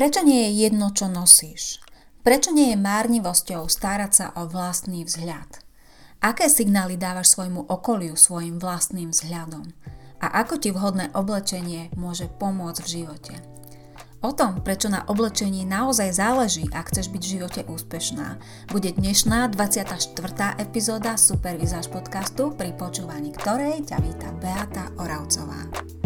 Prečo nie je jedno, čo nosíš? Prečo nie je márnivosťou starať sa o vlastný vzhľad? Aké signály dávaš svojmu okoliu svojim vlastným vzhľadom? A ako ti vhodné oblečenie môže pomôcť v živote? O tom, prečo na oblečení naozaj záleží, ak chceš byť v živote úspešná, bude dnešná 24. epizóda Supervizáž podcastu, pri počúvaní ktorej ťa víta Beata Oravcová.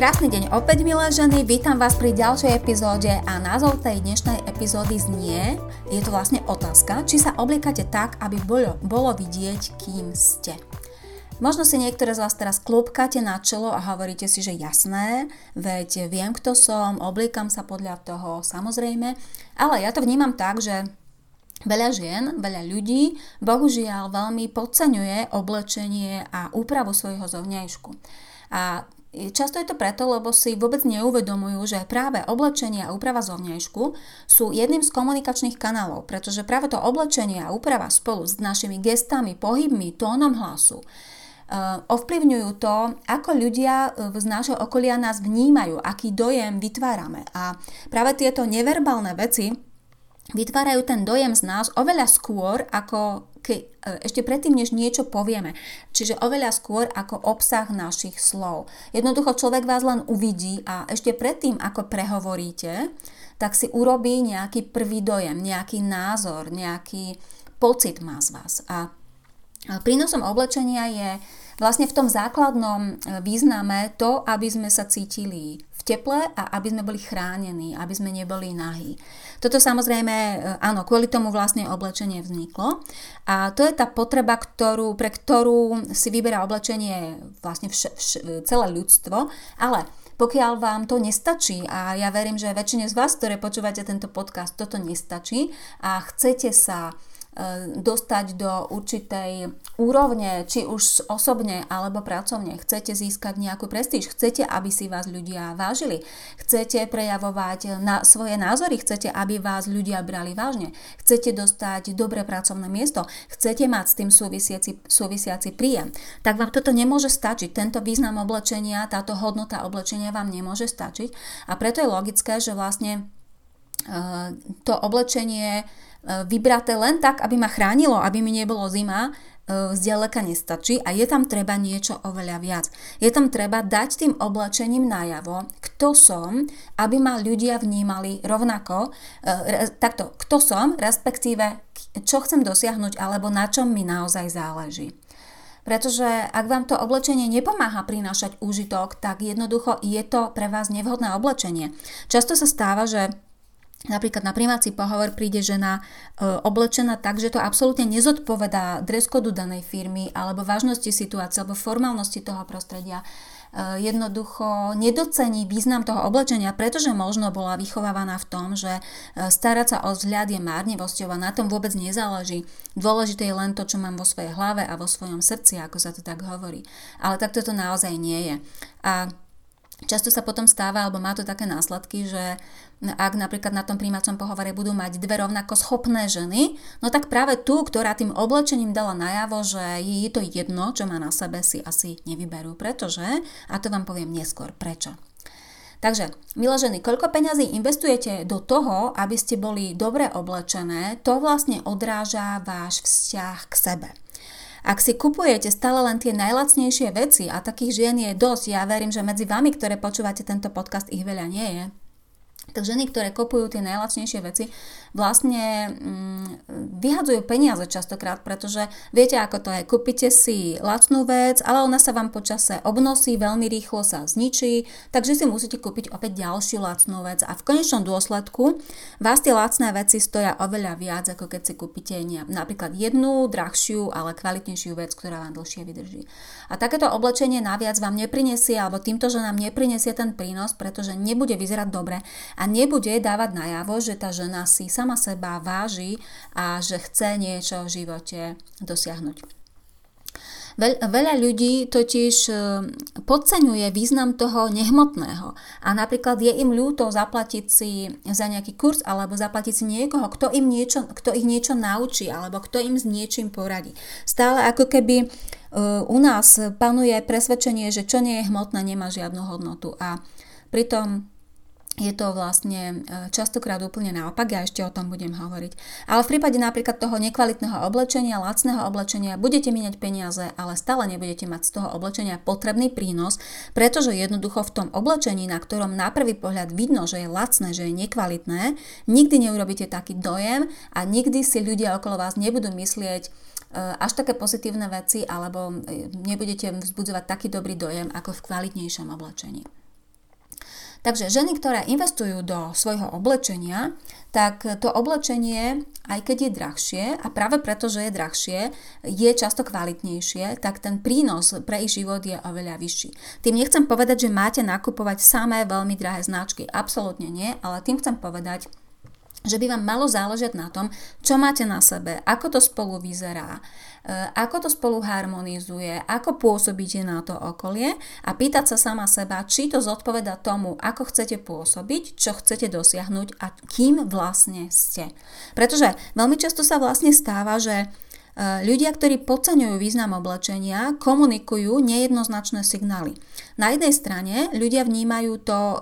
Krásny deň opäť, milé ženy, vítam vás pri ďalšej epizóde a názov tej dnešnej epizódy znie, je to vlastne otázka, či sa obliekate tak, aby bolo, bolo vidieť, kým ste. Možno si niektoré z vás teraz klopkáte na čelo a hovoríte si, že jasné, veď viem, kto som, obliekam sa podľa toho, samozrejme, ale ja to vnímam tak, že Veľa žien, veľa ľudí bohužiaľ veľmi podceňuje oblečenie a úpravu svojho zovňajšku. A Často je to preto, lebo si vôbec neuvedomujú, že práve oblečenie a úprava zovňajšku sú jedným z komunikačných kanálov, pretože práve to oblečenie a úprava spolu s našimi gestami, pohybmi, tónom hlasu uh, ovplyvňujú to, ako ľudia uh, z nášho okolia nás vnímajú, aký dojem vytvárame. A práve tieto neverbálne veci vytvárajú ten dojem z nás oveľa skôr, ako ke, e, ešte predtým, než niečo povieme. Čiže oveľa skôr ako obsah našich slov. Jednoducho človek vás len uvidí a ešte predtým, ako prehovoríte, tak si urobí nejaký prvý dojem, nejaký názor, nejaký pocit má z vás. A prínosom oblečenia je vlastne v tom základnom e, význame to, aby sme sa cítili v teple a aby sme boli chránení, aby sme neboli nahí. Toto samozrejme, e, áno, kvôli tomu vlastne oblečenie vzniklo a to je tá potreba, ktorú, pre ktorú si vyberá oblečenie vlastne vš, vš, celé ľudstvo, ale pokiaľ vám to nestačí, a ja verím, že väčšine z vás, ktoré počúvate tento podcast, toto nestačí a chcete sa E, dostať do určitej úrovne, či už osobne alebo pracovne. Chcete získať nejakú prestíž, chcete, aby si vás ľudia vážili, chcete prejavovať na svoje názory, chcete, aby vás ľudia brali vážne, chcete dostať dobré pracovné miesto, chcete mať s tým súvisiaci, súvisiaci príjem, tak vám toto nemôže stačiť. Tento význam oblečenia, táto hodnota oblečenia vám nemôže stačiť a preto je logické, že vlastne e, to oblečenie E, vybraté len tak, aby ma chránilo, aby mi nebolo zima, e, zďaleka nestačí a je tam treba niečo oveľa viac. Je tam treba dať tým oblečením najavo, kto som, aby ma ľudia vnímali rovnako, e, takto, kto som, respektíve čo chcem dosiahnuť alebo na čom mi naozaj záleží. Pretože ak vám to oblečenie nepomáha prinášať úžitok, tak jednoducho je to pre vás nevhodné oblečenie. Často sa stáva, že Napríklad na primáci pohovor príde žena e, oblečená tak, že to absolútne nezodpovedá dress danej firmy alebo vážnosti situácie alebo formálnosti toho prostredia. E, jednoducho nedocení význam toho oblečenia, pretože možno bola vychovávaná v tom, že e, starať sa o vzhľad je márnivosťou a na tom vôbec nezáleží. Dôležité je len to, čo mám vo svojej hlave a vo svojom srdci, ako sa to tak hovorí. Ale takto to naozaj nie je. A Často sa potom stáva, alebo má to také následky, že ak napríklad na tom príjmacom pohovore budú mať dve rovnako schopné ženy, no tak práve tú, ktorá tým oblečením dala najavo, že je to jedno, čo má na sebe, si asi nevyberú. Pretože, a to vám poviem neskôr, prečo. Takže, milé ženy, koľko peňazí investujete do toho, aby ste boli dobre oblečené, to vlastne odráža váš vzťah k sebe. Ak si kupujete stále len tie najlacnejšie veci a takých žien je dosť, ja verím, že medzi vami, ktoré počúvate tento podcast, ich veľa nie je, tak ženy, ktoré kupujú tie najlacnejšie veci, vlastne mm, vyhadzujú peniaze častokrát, pretože viete, ako to je. Kúpite si lacnú vec, ale ona sa vám počase obnosí, veľmi rýchlo sa zničí, takže si musíte kúpiť opäť ďalšiu lacnú vec a v konečnom dôsledku vás tie lacné veci stoja oveľa viac, ako keď si kúpite napríklad jednu drahšiu, ale kvalitnejšiu vec, ktorá vám dlhšie vydrží. A takéto oblečenie naviac vám neprinesie, alebo týmto ženám neprinesie ten prínos, pretože nebude vyzerať dobre a nebude dávať najavo, že tá žena si sama seba váži a že chce niečo v živote dosiahnuť. Veľa ľudí totiž e, podceňuje význam toho nehmotného a napríklad je im ľúto zaplatiť si za nejaký kurz alebo zaplatiť si niekoho, kto, im niečo, kto ich niečo naučí alebo kto im s niečím poradí. Stále ako keby e, u nás panuje presvedčenie, že čo nie je hmotné, nemá žiadnu hodnotu a pritom je to vlastne e, častokrát úplne naopak, ja ešte o tom budem hovoriť. Ale v prípade napríklad toho nekvalitného oblečenia, lacného oblečenia, budete míňať peniaze, ale stále nebudete mať z toho oblečenia potrebný prínos, pretože jednoducho v tom oblečení, na ktorom na prvý pohľad vidno, že je lacné, že je nekvalitné, nikdy neurobíte taký dojem a nikdy si ľudia okolo vás nebudú myslieť, e, až také pozitívne veci alebo e, nebudete vzbudzovať taký dobrý dojem ako v kvalitnejšom oblečení. Takže ženy, ktoré investujú do svojho oblečenia, tak to oblečenie, aj keď je drahšie, a práve preto, že je drahšie, je často kvalitnejšie, tak ten prínos pre ich život je oveľa vyšší. Tým nechcem povedať, že máte nakupovať samé veľmi drahé značky. Absolútne nie, ale tým chcem povedať, že by vám malo záležať na tom, čo máte na sebe, ako to spolu vyzerá, e, ako to spolu harmonizuje, ako pôsobíte na to okolie a pýtať sa sama seba, či to zodpoveda tomu, ako chcete pôsobiť, čo chcete dosiahnuť a kým vlastne ste. Pretože veľmi často sa vlastne stáva, že e, Ľudia, ktorí podceňujú význam oblečenia, komunikujú nejednoznačné signály. Na jednej strane ľudia vnímajú to e,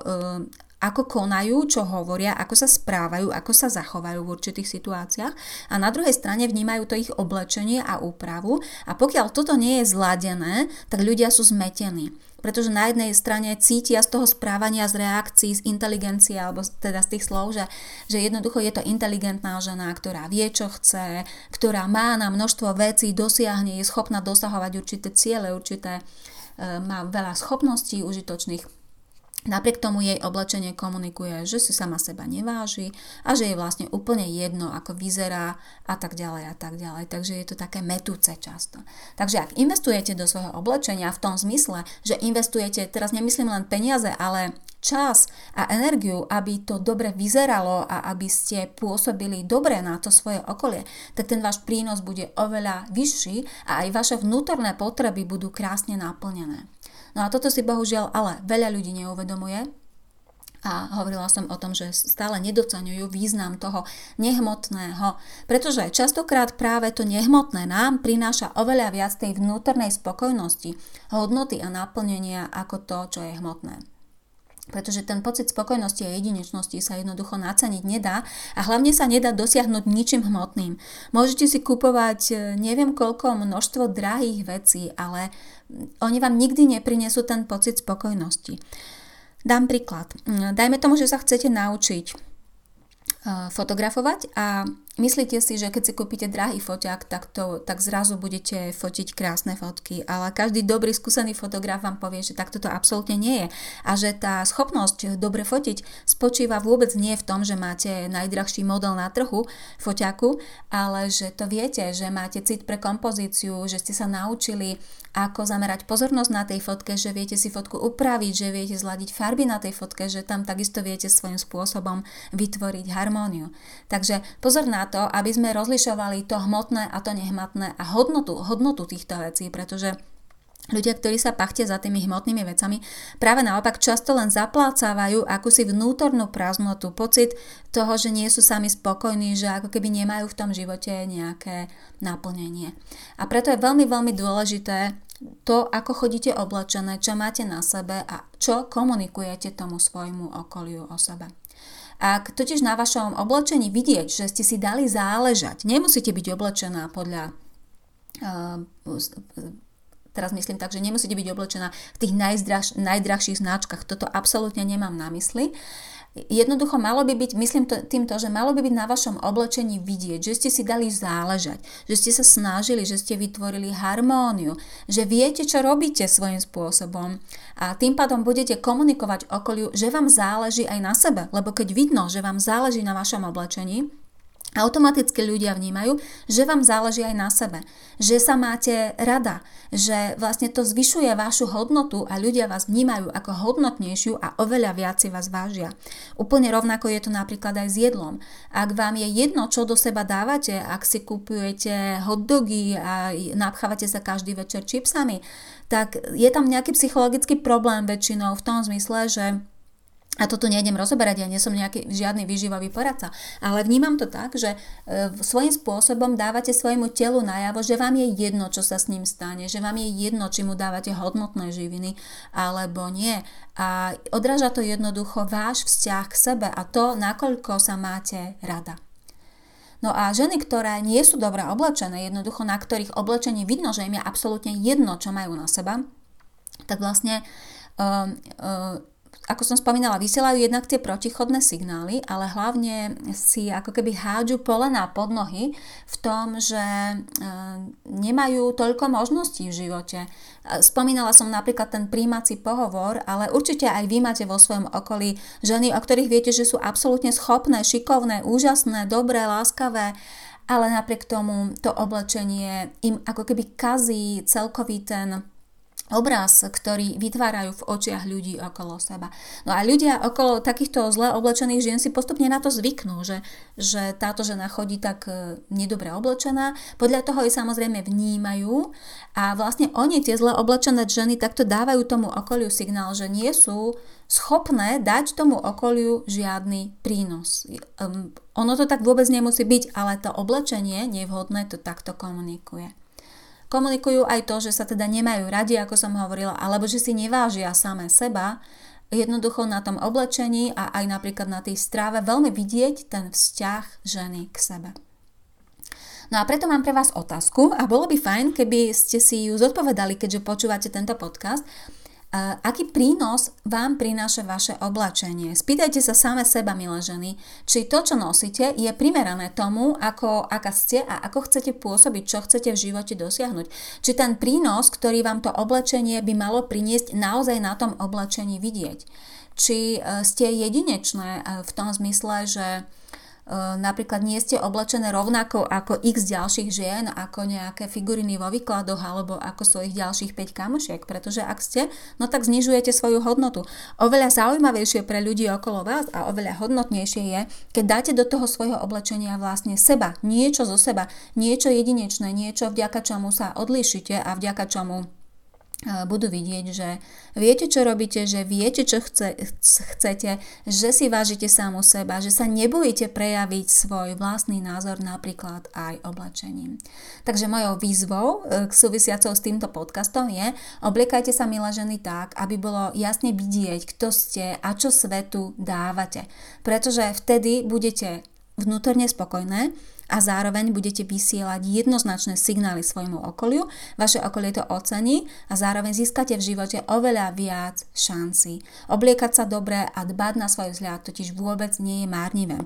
ako konajú, čo hovoria, ako sa správajú, ako sa zachovajú v určitých situáciách a na druhej strane vnímajú to ich oblečenie a úpravu a pokiaľ toto nie je zladené, tak ľudia sú zmetení. Pretože na jednej strane cítia z toho správania, z reakcií, z inteligencie, alebo teda z tých slov, že, že jednoducho je to inteligentná žena, ktorá vie, čo chce, ktorá má na množstvo vecí, dosiahne, je schopná dosahovať určité ciele, určité, e, má veľa schopností užitočných Napriek tomu jej oblečenie komunikuje, že si sama seba neváži a že je vlastne úplne jedno, ako vyzerá a tak ďalej a tak ďalej. Takže je to také metúce často. Takže ak investujete do svojho oblečenia v tom zmysle, že investujete, teraz nemyslím len peniaze, ale čas a energiu, aby to dobre vyzeralo a aby ste pôsobili dobre na to svoje okolie, tak ten váš prínos bude oveľa vyšší a aj vaše vnútorné potreby budú krásne naplnené. No a toto si bohužiaľ ale veľa ľudí neuvedomuje, a hovorila som o tom, že stále nedocenujú význam toho nehmotného, pretože častokrát práve to nehmotné nám prináša oveľa viac tej vnútornej spokojnosti, hodnoty a naplnenia ako to, čo je hmotné pretože ten pocit spokojnosti a jedinečnosti sa jednoducho naceniť nedá a hlavne sa nedá dosiahnuť ničím hmotným. Môžete si kupovať e, neviem koľko množstvo drahých vecí, ale oni vám nikdy neprinesú ten pocit spokojnosti. Dám príklad. Dajme tomu, že sa chcete naučiť e, fotografovať a Myslíte si, že keď si kúpite drahý foťák, tak, to, tak zrazu budete fotiť krásne fotky, ale každý dobrý skúsený fotograf vám povie, že takto to absolútne nie je a že tá schopnosť dobre fotiť spočíva vôbec nie v tom, že máte najdrahší model na trhu foťaku, ale že to viete, že máte cit pre kompozíciu, že ste sa naučili ako zamerať pozornosť na tej fotke, že viete si fotku upraviť, že viete zladiť farby na tej fotke, že tam takisto viete svojím spôsobom vytvoriť harmóniu. Takže pozor na to, aby sme rozlišovali to hmotné a to nehmatné a hodnotu, hodnotu týchto vecí, pretože Ľudia, ktorí sa pachtia za tými hmotnými vecami, práve naopak často len zaplácávajú akúsi vnútornú prázdnotu, pocit toho, že nie sú sami spokojní, že ako keby nemajú v tom živote nejaké naplnenie. A preto je veľmi, veľmi dôležité to, ako chodíte oblečené, čo máte na sebe a čo komunikujete tomu svojmu okoliu o sebe. Ak totiž na vašom oblečení vidieť, že ste si dali záležať, nemusíte byť oblečená podľa uh, teraz myslím tak, že nemusíte byť oblečená v tých najdraž, najdrahších značkách. Toto absolútne nemám na mysli. Jednoducho malo by byť, myslím to, týmto, že malo by byť na vašom oblečení vidieť, že ste si dali záležať, že ste sa snažili, že ste vytvorili harmóniu, že viete, čo robíte svojím spôsobom a tým pádom budete komunikovať okoliu, že vám záleží aj na sebe, lebo keď vidno, že vám záleží na vašom oblečení, automaticky ľudia vnímajú, že vám záleží aj na sebe, že sa máte rada, že vlastne to zvyšuje vašu hodnotu a ľudia vás vnímajú ako hodnotnejšiu a oveľa viac si vás vážia. Úplne rovnako je to napríklad aj s jedlom. Ak vám je jedno, čo do seba dávate, ak si kupujete hotdogy a napchávate sa každý večer čipsami, tak je tam nejaký psychologický problém väčšinou v tom zmysle, že a toto nejdem rozoberať, ja nie som nejaký žiadny výživový poradca, ale vnímam to tak, že e, svojím spôsobom dávate svojmu telu najavo, že vám je jedno, čo sa s ním stane, že vám je jedno, či mu dávate hodnotné živiny alebo nie. A odráža to jednoducho váš vzťah k sebe a to, nakoľko sa máte rada. No a ženy, ktoré nie sú dobre oblečené, jednoducho na ktorých oblečení vidno, že im je absolútne jedno, čo majú na seba, tak vlastne uh, uh, ako som spomínala, vysielajú jednak tie protichodné signály, ale hlavne si ako keby hádžu polená pod nohy v tom, že e, nemajú toľko možností v živote. Spomínala som napríklad ten príjmací pohovor, ale určite aj vy máte vo svojom okolí ženy, o ktorých viete, že sú absolútne schopné, šikovné, úžasné, dobré, láskavé, ale napriek tomu to oblečenie im ako keby kazí celkový ten obraz, ktorý vytvárajú v očiach ľudí okolo seba. No a ľudia okolo takýchto zle oblečených žien si postupne na to zvyknú, že, že táto žena chodí tak e, nedobre oblečená. Podľa toho ju samozrejme vnímajú a vlastne oni, tie zle oblečené ženy, takto dávajú tomu okoliu signál, že nie sú schopné dať tomu okoliu žiadny prínos. Um, ono to tak vôbec nemusí byť, ale to oblečenie nevhodné to takto komunikuje. Komunikujú aj to, že sa teda nemajú radi, ako som hovorila, alebo že si nevážia samé seba, jednoducho na tom oblečení a aj napríklad na tej stráve veľmi vidieť ten vzťah ženy k sebe. No a preto mám pre vás otázku a bolo by fajn, keby ste si ju zodpovedali, keďže počúvate tento podcast aký prínos vám prináša vaše oblačenie. Spýtajte sa same seba, milé ženy, či to, čo nosíte, je primerané tomu, ako, aká ste a ako chcete pôsobiť, čo chcete v živote dosiahnuť. Či ten prínos, ktorý vám to oblečenie by malo priniesť, naozaj na tom oblečení vidieť. Či e, ste jedinečné e, v tom zmysle, že napríklad nie ste oblečené rovnako ako x ďalších žien, ako nejaké figuriny vo výkladoch alebo ako svojich ďalších 5 kamošiek, pretože ak ste, no tak znižujete svoju hodnotu. Oveľa zaujímavejšie pre ľudí okolo vás a oveľa hodnotnejšie je, keď dáte do toho svojho oblečenia vlastne seba, niečo zo seba, niečo jedinečné, niečo vďaka čomu sa odlišite a vďaka čomu budú vidieť, že viete, čo robíte, že viete, čo chce, chcete, že si vážite samu seba, že sa nebojíte prejaviť svoj vlastný názor napríklad aj oblečením. Takže mojou výzvou e, súvisiacou s týmto podcastom je obliekajte sa, milé ženy, tak, aby bolo jasne vidieť, kto ste a čo svetu dávate. Pretože vtedy budete vnútorne spokojné a zároveň budete vysielať jednoznačné signály svojmu okoliu, vaše okolie to ocení a zároveň získate v živote oveľa viac šancí. Obliekať sa dobre a dbať na svoj vzhľad totiž vôbec nie je márnivé.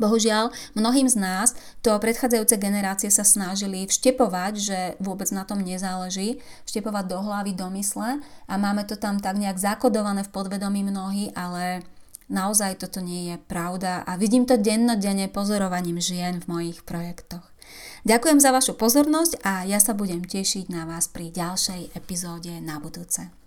Bohužiaľ, mnohým z nás to predchádzajúce generácie sa snažili vštepovať, že vôbec na tom nezáleží, vštepovať do hlavy, do mysle a máme to tam tak nejak zakodované v podvedomí mnohí, ale Naozaj toto nie je pravda a vidím to dennodenne pozorovaním žien v mojich projektoch. Ďakujem za vašu pozornosť a ja sa budem tešiť na vás pri ďalšej epizóde na budúce.